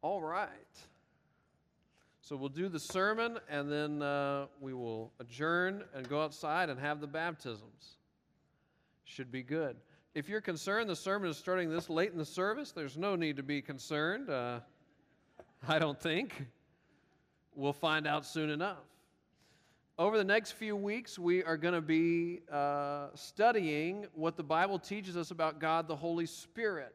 All right. So we'll do the sermon and then uh, we will adjourn and go outside and have the baptisms. Should be good. If you're concerned the sermon is starting this late in the service, there's no need to be concerned. Uh, I don't think. We'll find out soon enough. Over the next few weeks, we are going to be uh, studying what the Bible teaches us about God the Holy Spirit.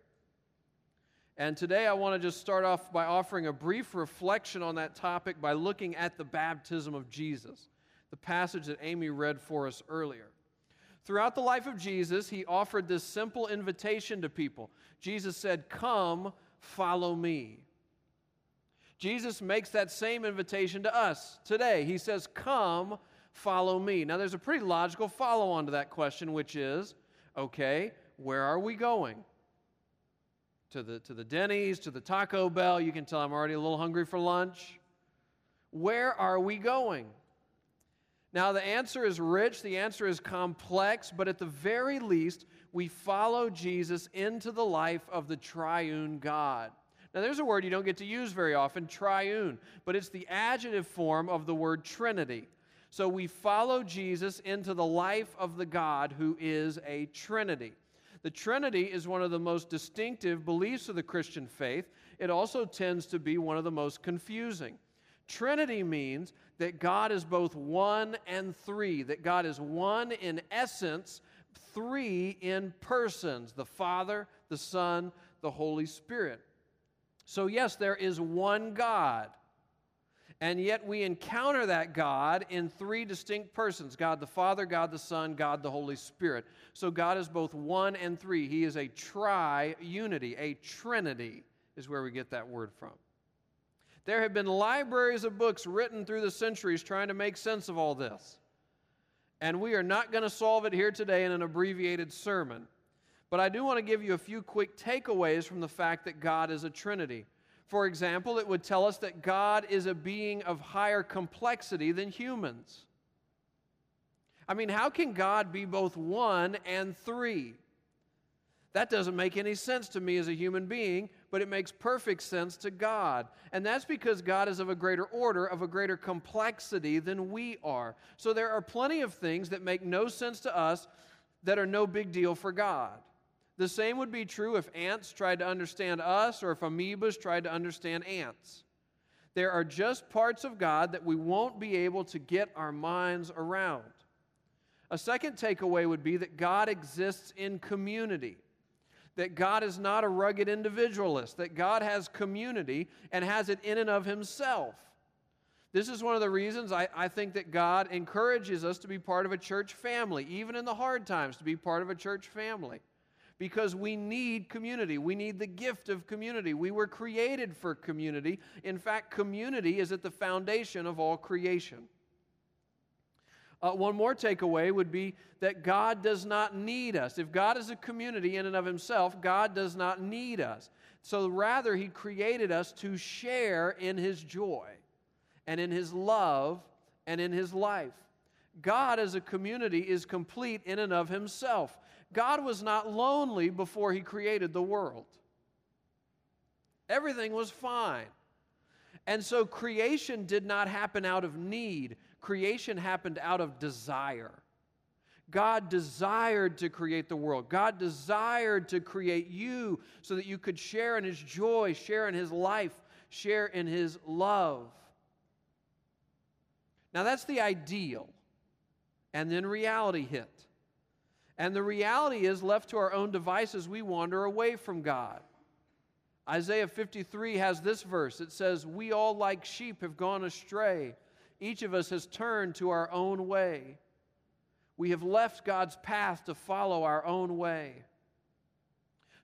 And today I want to just start off by offering a brief reflection on that topic by looking at the baptism of Jesus, the passage that Amy read for us earlier. Throughout the life of Jesus, he offered this simple invitation to people. Jesus said, Come, follow me. Jesus makes that same invitation to us today. He says, Come, follow me. Now, there's a pretty logical follow on to that question, which is, okay, where are we going? To the, to the Denny's, to the Taco Bell. You can tell I'm already a little hungry for lunch. Where are we going? Now, the answer is rich, the answer is complex, but at the very least, we follow Jesus into the life of the triune God. Now, there's a word you don't get to use very often, triune, but it's the adjective form of the word Trinity. So we follow Jesus into the life of the God who is a Trinity. The Trinity is one of the most distinctive beliefs of the Christian faith. It also tends to be one of the most confusing. Trinity means that God is both one and three, that God is one in essence, three in persons the Father, the Son, the Holy Spirit. So, yes, there is one God. And yet we encounter that God in three distinct persons God the Father, God the Son, God the Holy Spirit. So God is both one and three. He is a tri unity, a trinity is where we get that word from. There have been libraries of books written through the centuries trying to make sense of all this. And we are not going to solve it here today in an abbreviated sermon. But I do want to give you a few quick takeaways from the fact that God is a Trinity. For example, it would tell us that God is a being of higher complexity than humans. I mean, how can God be both one and three? That doesn't make any sense to me as a human being, but it makes perfect sense to God. And that's because God is of a greater order, of a greater complexity than we are. So there are plenty of things that make no sense to us that are no big deal for God. The same would be true if ants tried to understand us or if amoebas tried to understand ants. There are just parts of God that we won't be able to get our minds around. A second takeaway would be that God exists in community, that God is not a rugged individualist, that God has community and has it in and of Himself. This is one of the reasons I, I, think that God encourages us to be part of a church family, even in the hard times, to be part of a church family because we need community. We need the gift of community. We were created for community. In fact, community is at the foundation of all creation. Uh, one more takeaway would be that God does not need us. If God is a community in and of himself, God does not need us. So rather, he created us to share in his joy and in his love and in his life. God as a community is complete in and of himself. God was not lonely before he created the world. Everything was fine. And so creation did not happen out of need, creation happened out of desire. God desired to create the world. God desired to create you so that you could share in His joy, share in His life, share in His love. Now, that's the ideal and then reality hit. And the reality is, left to our own devices, we wander away from God. Isaiah 53 has this verse it says, We all, like sheep, have gone astray. Each of us has turned to our own way. We have left God's path to follow our own way.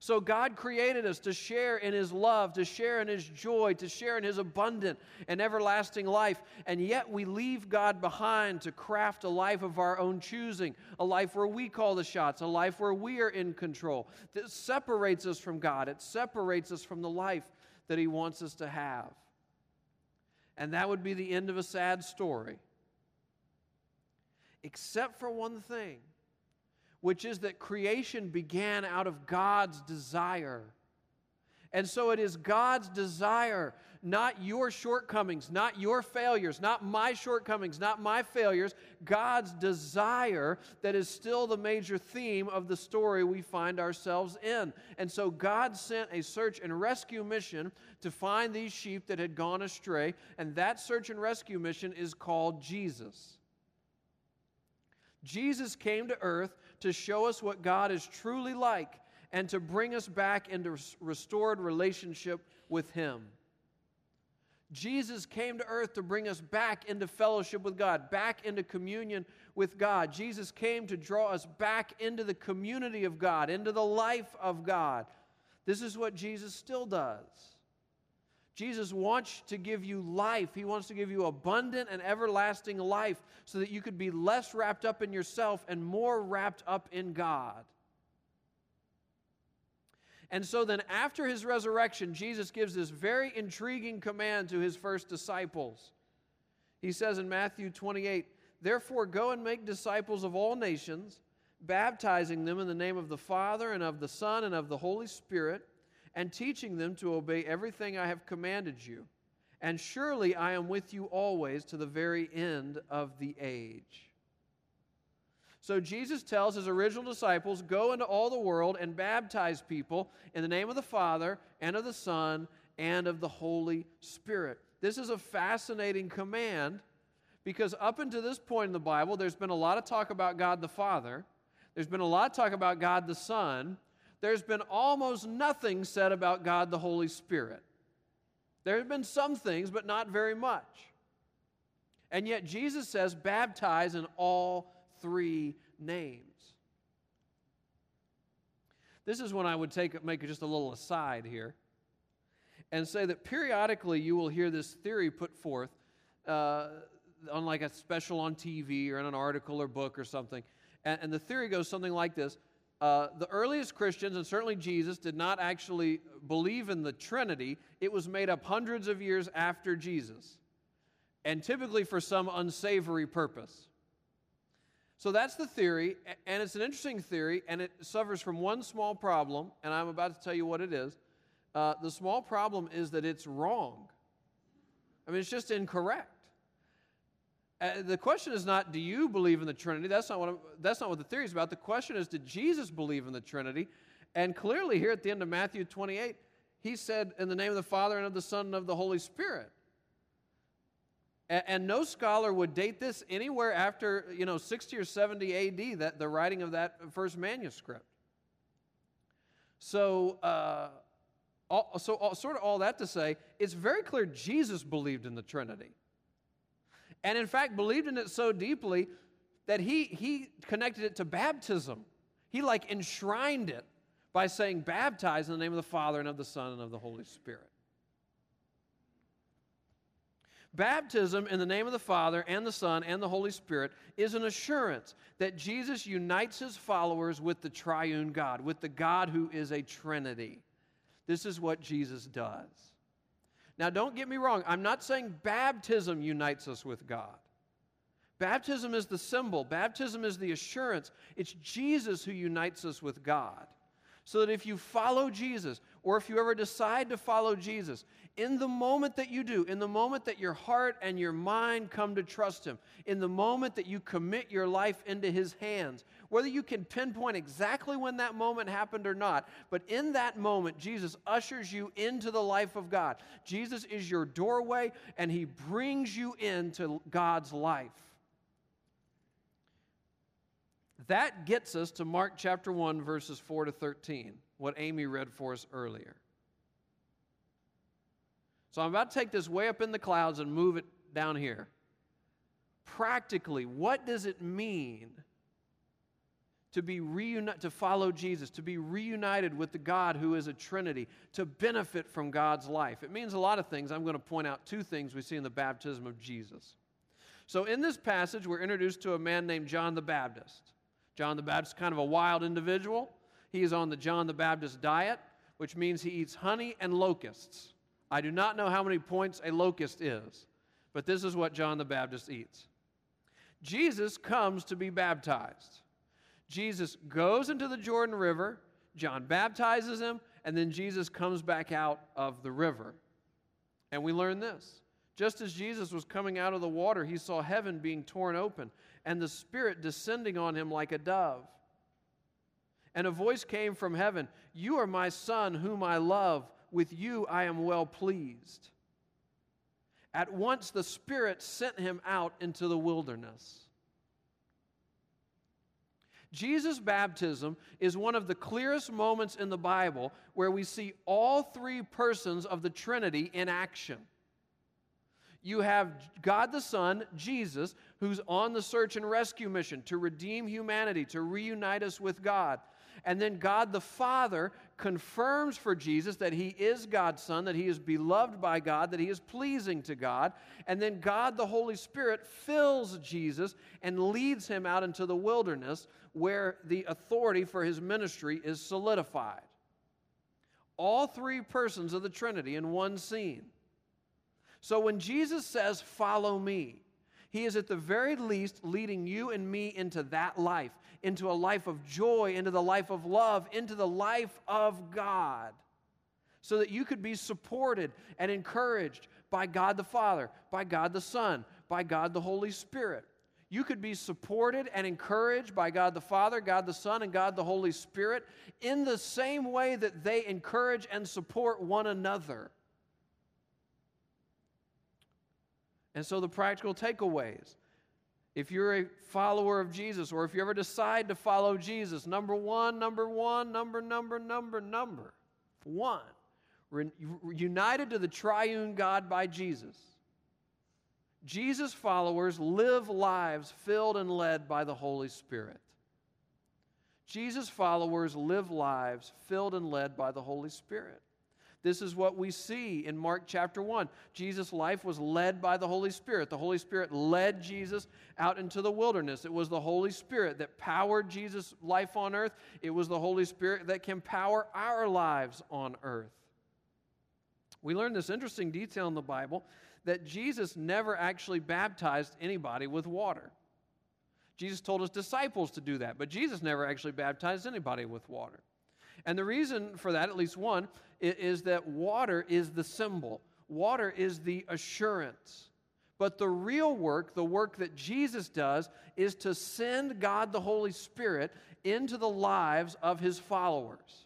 So God created us to share in His love, to share in His joy, to share in His abundant and everlasting life. And yet we leave God behind to craft a life of our own choosing, a life where we call the shots, a life where we are in control. That separates us from God, it separates us from the life that He wants us to have. And that would be the end of a sad story. Except for one thing which is that creation began out of God's desire. And so it is God's desire, not your shortcomings, not your failures, not my shortcomings, not my failures, God's desire that is still the major theme of the story we find ourselves in. And so God sent a search and rescue mission to find these sheep that had gone astray, and that search and rescue mission is called Jesus. Jesus came to earth to show us what God is truly like and to bring us back into restored relationship with Him. Jesus came to earth to bring us back into fellowship with God, back into communion with God. Jesus came to draw us back into the community of God, into the life of God. This is what Jesus still does. Jesus wants to give you life. He wants to give you abundant and everlasting life so that you could be less wrapped up in yourself and more wrapped up in God. And so then, after his resurrection, Jesus gives this very intriguing command to his first disciples. He says in Matthew 28 Therefore, go and make disciples of all nations, baptizing them in the name of the Father, and of the Son, and of the Holy Spirit, and teaching them to obey everything I have commanded you. And surely I am with you always to the very end of the age. So Jesus tells his original disciples, Go into all the world and baptize people in the name of the Father and of the Son and of the Holy Spirit. This is a fascinating command because up until this point in the Bible, there's been a lot of talk about God the Father, there's been a lot of talk about God the Son, there's been almost nothing said about God the Holy Spirit. There have been some things, but not very much. And yet Jesus says, baptize in all three names. This is when I would take make just a little aside here and say that periodically you will hear this theory put forth uh, on like a special on TV or in an article or book or something. And, and the theory goes something like this uh, The earliest Christians, and certainly Jesus, did not actually believe in the Trinity. It was made up hundreds of years after Jesus, and typically for some unsavory purpose. So that's the theory, and it's an interesting theory, and it suffers from one small problem, and I'm about to tell you what it is. Uh, the small problem is that it's wrong. I mean, it's just incorrect. Uh, the question is not, do you believe in the Trinity? That's not, what I'm, that's not what the theory is about. The question is, did Jesus believe in the Trinity? And clearly, here at the end of Matthew 28, he said, in the name of the Father, and of the Son, and of the Holy Spirit. And, and, no scholar would date this anywhere after, you know, 60 or 70 AD, that, the writing of that first manuscript. So, uh, all, so all, sort of all that to say, it's very clear Jesus believed in the Trinity. And in fact, believed in it so deeply that he, he connected it to baptism. He like enshrined it by saying, baptize in the name of the Father and of the Son and of the Holy Spirit. Baptism in the name of the Father and the Son and the Holy Spirit is an assurance that Jesus unites his followers with the triune God, with the God who is a Trinity. This is what Jesus does. Now, don't get me wrong, I'm not saying baptism unites us with God. Baptism is the symbol, baptism is the assurance. It's Jesus who unites us with God. So that if you follow Jesus, or if you ever decide to follow Jesus, in the moment that you do, in the moment that your heart and your mind come to trust Him, in the moment that you commit your life into His hands, whether you can pinpoint exactly when that moment happened or not, but in that moment, Jesus ushers you into the life of God. Jesus is your doorway, and He brings you into God's life. That gets us to Mark chapter 1, verses 4 to 13, what Amy read for us earlier. So I'm about to take this way up in the clouds and move it down here. Practically, what does it mean to be reunited, to follow Jesus, to be reunited with the God who is a Trinity, to benefit from God's life? It means a lot of things. I'm going to point out two things we see in the baptism of Jesus. So in this passage, we're introduced to a man named John the Baptist. John the Baptist is kind of a wild individual. He is on the John the Baptist diet, which means he eats honey and locusts. I do not know how many points a locust is, but this is what John the Baptist eats. Jesus comes to be baptized. Jesus goes into the Jordan River, John baptizes him, and then Jesus comes back out of the river. And we learn this. Just as Jesus was coming out of the water, he saw heaven being torn open and the Spirit descending on him like a dove. And a voice came from heaven You are my Son, whom I love. With you I am well pleased. At once the Spirit sent him out into the wilderness. Jesus' baptism is one of the clearest moments in the Bible where we see all three persons of the Trinity in action. You have God the Son, Jesus, who's on the search and rescue mission to redeem humanity, to reunite us with God. And then God the Father confirms for Jesus that he is God's Son, that he is beloved by God, that he is pleasing to God. And then God the Holy Spirit fills Jesus and leads him out into the wilderness where the authority for his ministry is solidified. All three persons of the Trinity in one scene. So when Jesus says, Follow me, he is at the very least leading you and me into that life, into a life of joy, into the life of love, into the life of God, so that you could be supported and encouraged by God the Father, by God the Son, by God the Holy Spirit. You could be supported and encouraged by God the Father, God the Son, and God the Holy Spirit in the same way that they encourage and support one another. And so, the practical takeaways if you're a follower of Jesus, or if you ever decide to follow Jesus, number one, number one, number, number, number, number one, re- united to the triune God by Jesus. Jesus followers live lives filled and led by the Holy Spirit. Jesus followers live lives filled and led by the Holy Spirit. This is what we see in Mark chapter 1. Jesus' life was led by the Holy Spirit. The Holy Spirit led Jesus out into the wilderness. It was the Holy Spirit that powered Jesus' life on earth. It was the Holy Spirit that can power our lives on earth. We learn this interesting detail in the Bible that Jesus never actually baptized anybody with water. Jesus told his disciples to do that, but Jesus never actually baptized anybody with water. And the reason for that, at least one, is that water is the symbol, water is the assurance. But the real work, the work that Jesus does, is to send God the Holy Spirit into the lives of his followers.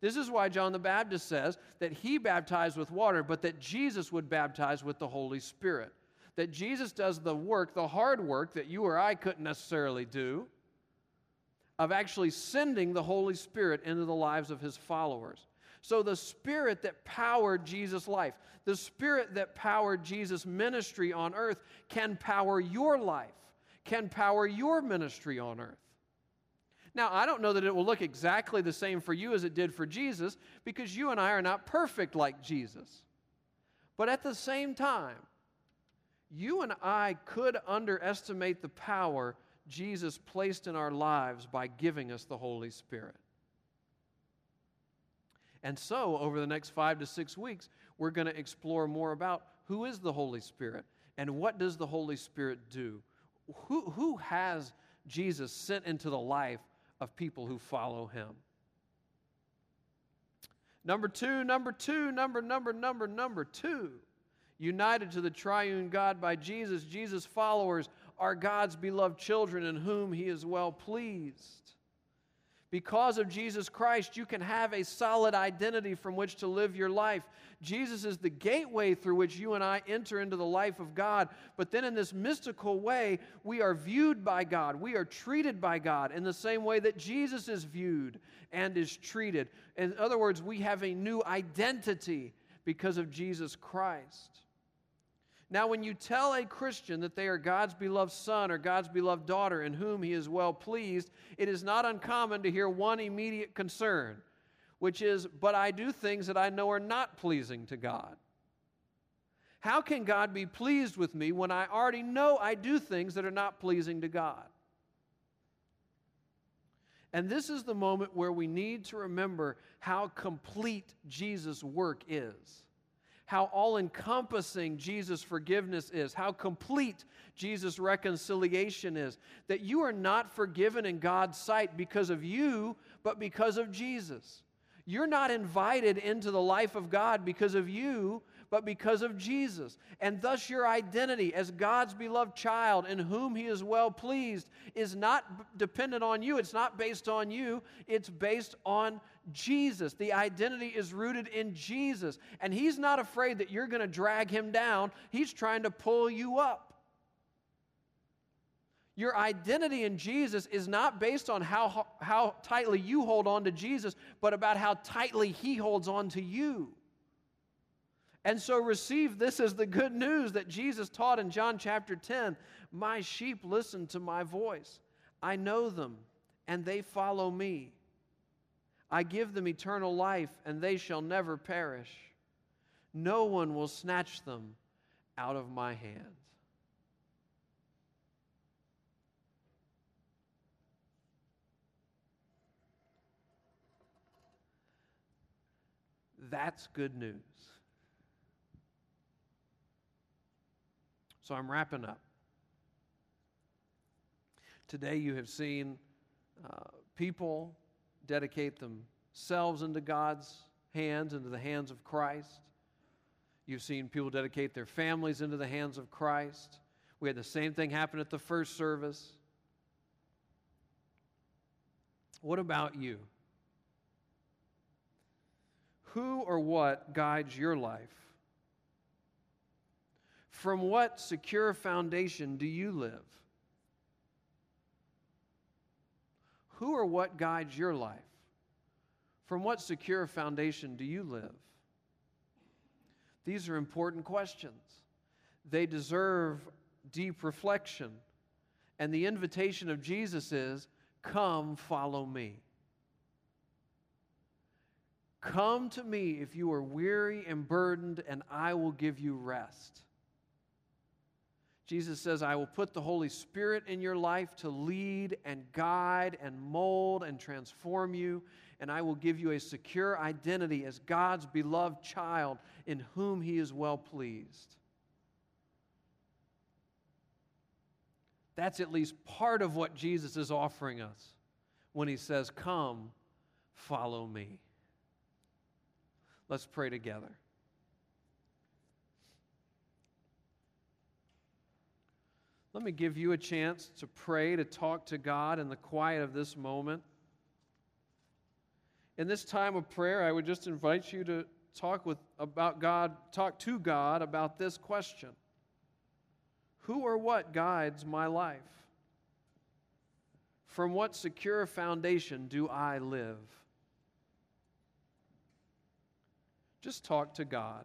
This is why John the Baptist says that he baptized with water, but that Jesus would baptize with the Holy Spirit. That Jesus does the work, the hard work that you or I couldn't necessarily do, of actually sending the Holy Spirit into the lives of his followers. So, the Spirit that powered Jesus' life, the Spirit that powered Jesus' ministry on earth, can power your life, can power your ministry on earth. Now, I don't know that it will look exactly the same for you as it did for Jesus because you and I are not perfect like Jesus. But at the same time, you and I could underestimate the power Jesus placed in our lives by giving us the Holy Spirit. And so, over the next five to six weeks, we're going to explore more about who is the Holy Spirit and what does the Holy Spirit do? Who, who has Jesus sent into the life of people who follow him? Number two, number two, number, number, number, number two. United to the triune God by Jesus, Jesus' followers are God's beloved children in whom he is well pleased. Because of Jesus Christ, you can have a solid identity from which to live your life. Jesus is the gateway through which you and I enter into the life of God. But then, in this mystical way, we are viewed by God. We are treated by God in the same way that Jesus is viewed and is treated. In other words, we have a new identity because of Jesus Christ. Now, when you tell a Christian that they are God's beloved son or God's beloved daughter in whom he is well pleased, it is not uncommon to hear one immediate concern, which is, But I do things that I know are not pleasing to God. How can God be pleased with me when I already know I do things that are not pleasing to God? And this is the moment where we need to remember how complete Jesus' work is how all encompassing Jesus' forgiveness is, how complete Jesus' reconciliation is. That you are not forgiven in God's sight because of you, but because of Jesus. You're not invited into the life of God because of you, but because of Jesus. And thus, your identity as God's beloved child in whom He is well pleased is not dependent on you. It's not based on you, it's based on Jesus. The identity is rooted in Jesus. And He's not afraid that you're going to drag Him down, He's trying to pull you up. Your identity in Jesus is not based on how, how tightly you hold on to Jesus, but about how tightly He holds on to you. And so receive this as the good news that Jesus taught in John chapter 10 My sheep listen to my voice. I know them, and they follow me. I give them eternal life, and they shall never perish. No one will snatch them out of my hand. That's good news. So I'm wrapping up. Today you have seen uh, people dedicate themselves into God's hands, into the hands of Christ. You've seen people dedicate their families into the hands of Christ. We had the same thing happen at the first service. What about you? Who or what guides your life? From what secure foundation do you live? Who or what guides your life? From what secure foundation do you live? These are important questions. They deserve deep reflection. And the invitation of Jesus is come, follow me. Come to me if you are weary and burdened, and I will give you rest. Jesus says, I will put the Holy Spirit in your life to lead and guide and mold and transform you, and I will give you a secure identity as God's beloved child in whom He is well pleased. That's at least part of what Jesus is offering us when He says, Come, follow me. Let's pray together. Let me give you a chance to pray, to talk to God in the quiet of this moment. In this time of prayer, I would just invite you to talk with about God, talk to God about this question. Who or what guides my life? From what secure foundation do I live? Just talk to God.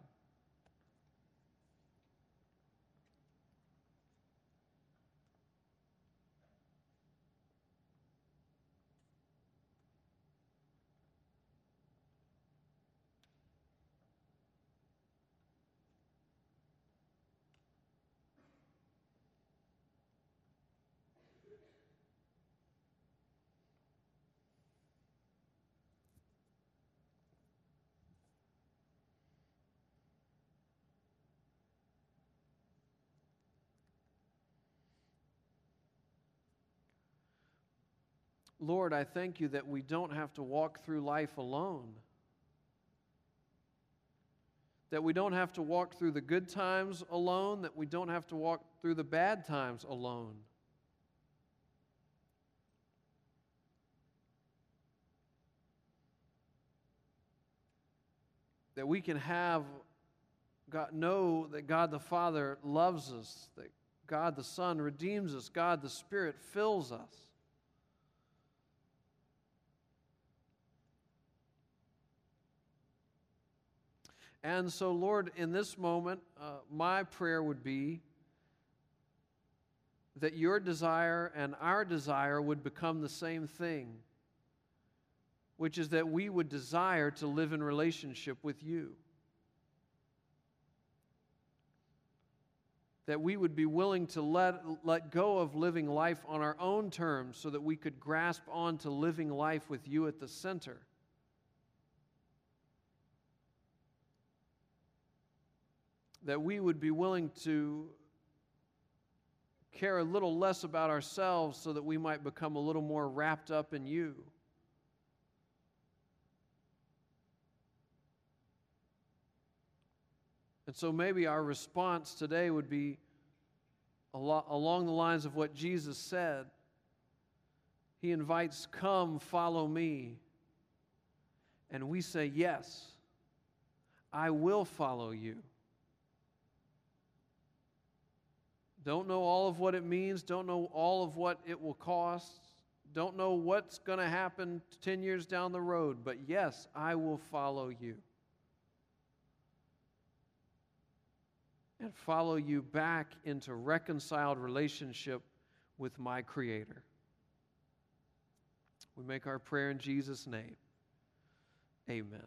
Lord, I thank you that we don't have to walk through life alone. That we don't have to walk through the good times alone, that we don't have to walk through the bad times alone. That we can have God know that God the Father loves us, that God the Son redeems us, God the Spirit fills us. And so, Lord, in this moment, uh, my prayer would be that your desire and our desire would become the same thing, which is that we would desire to live in relationship with you. That we would be willing to let, let go of living life on our own terms so that we could grasp on to living life with you at the center. that we would be willing to care a little less about ourselves so that we might become a little more wrapped up in you. And so maybe our response today would be along the lines of what Jesus said. He invites, Come, follow me. And we say, Yes, I will follow you. Don't know all of what it means, don't know all of what it will cost, don't know what's going to happen 10 years down the road, but yes, I will follow you. And follow you back into reconciled relationship with my Creator. We make our prayer in Jesus' name. Amen.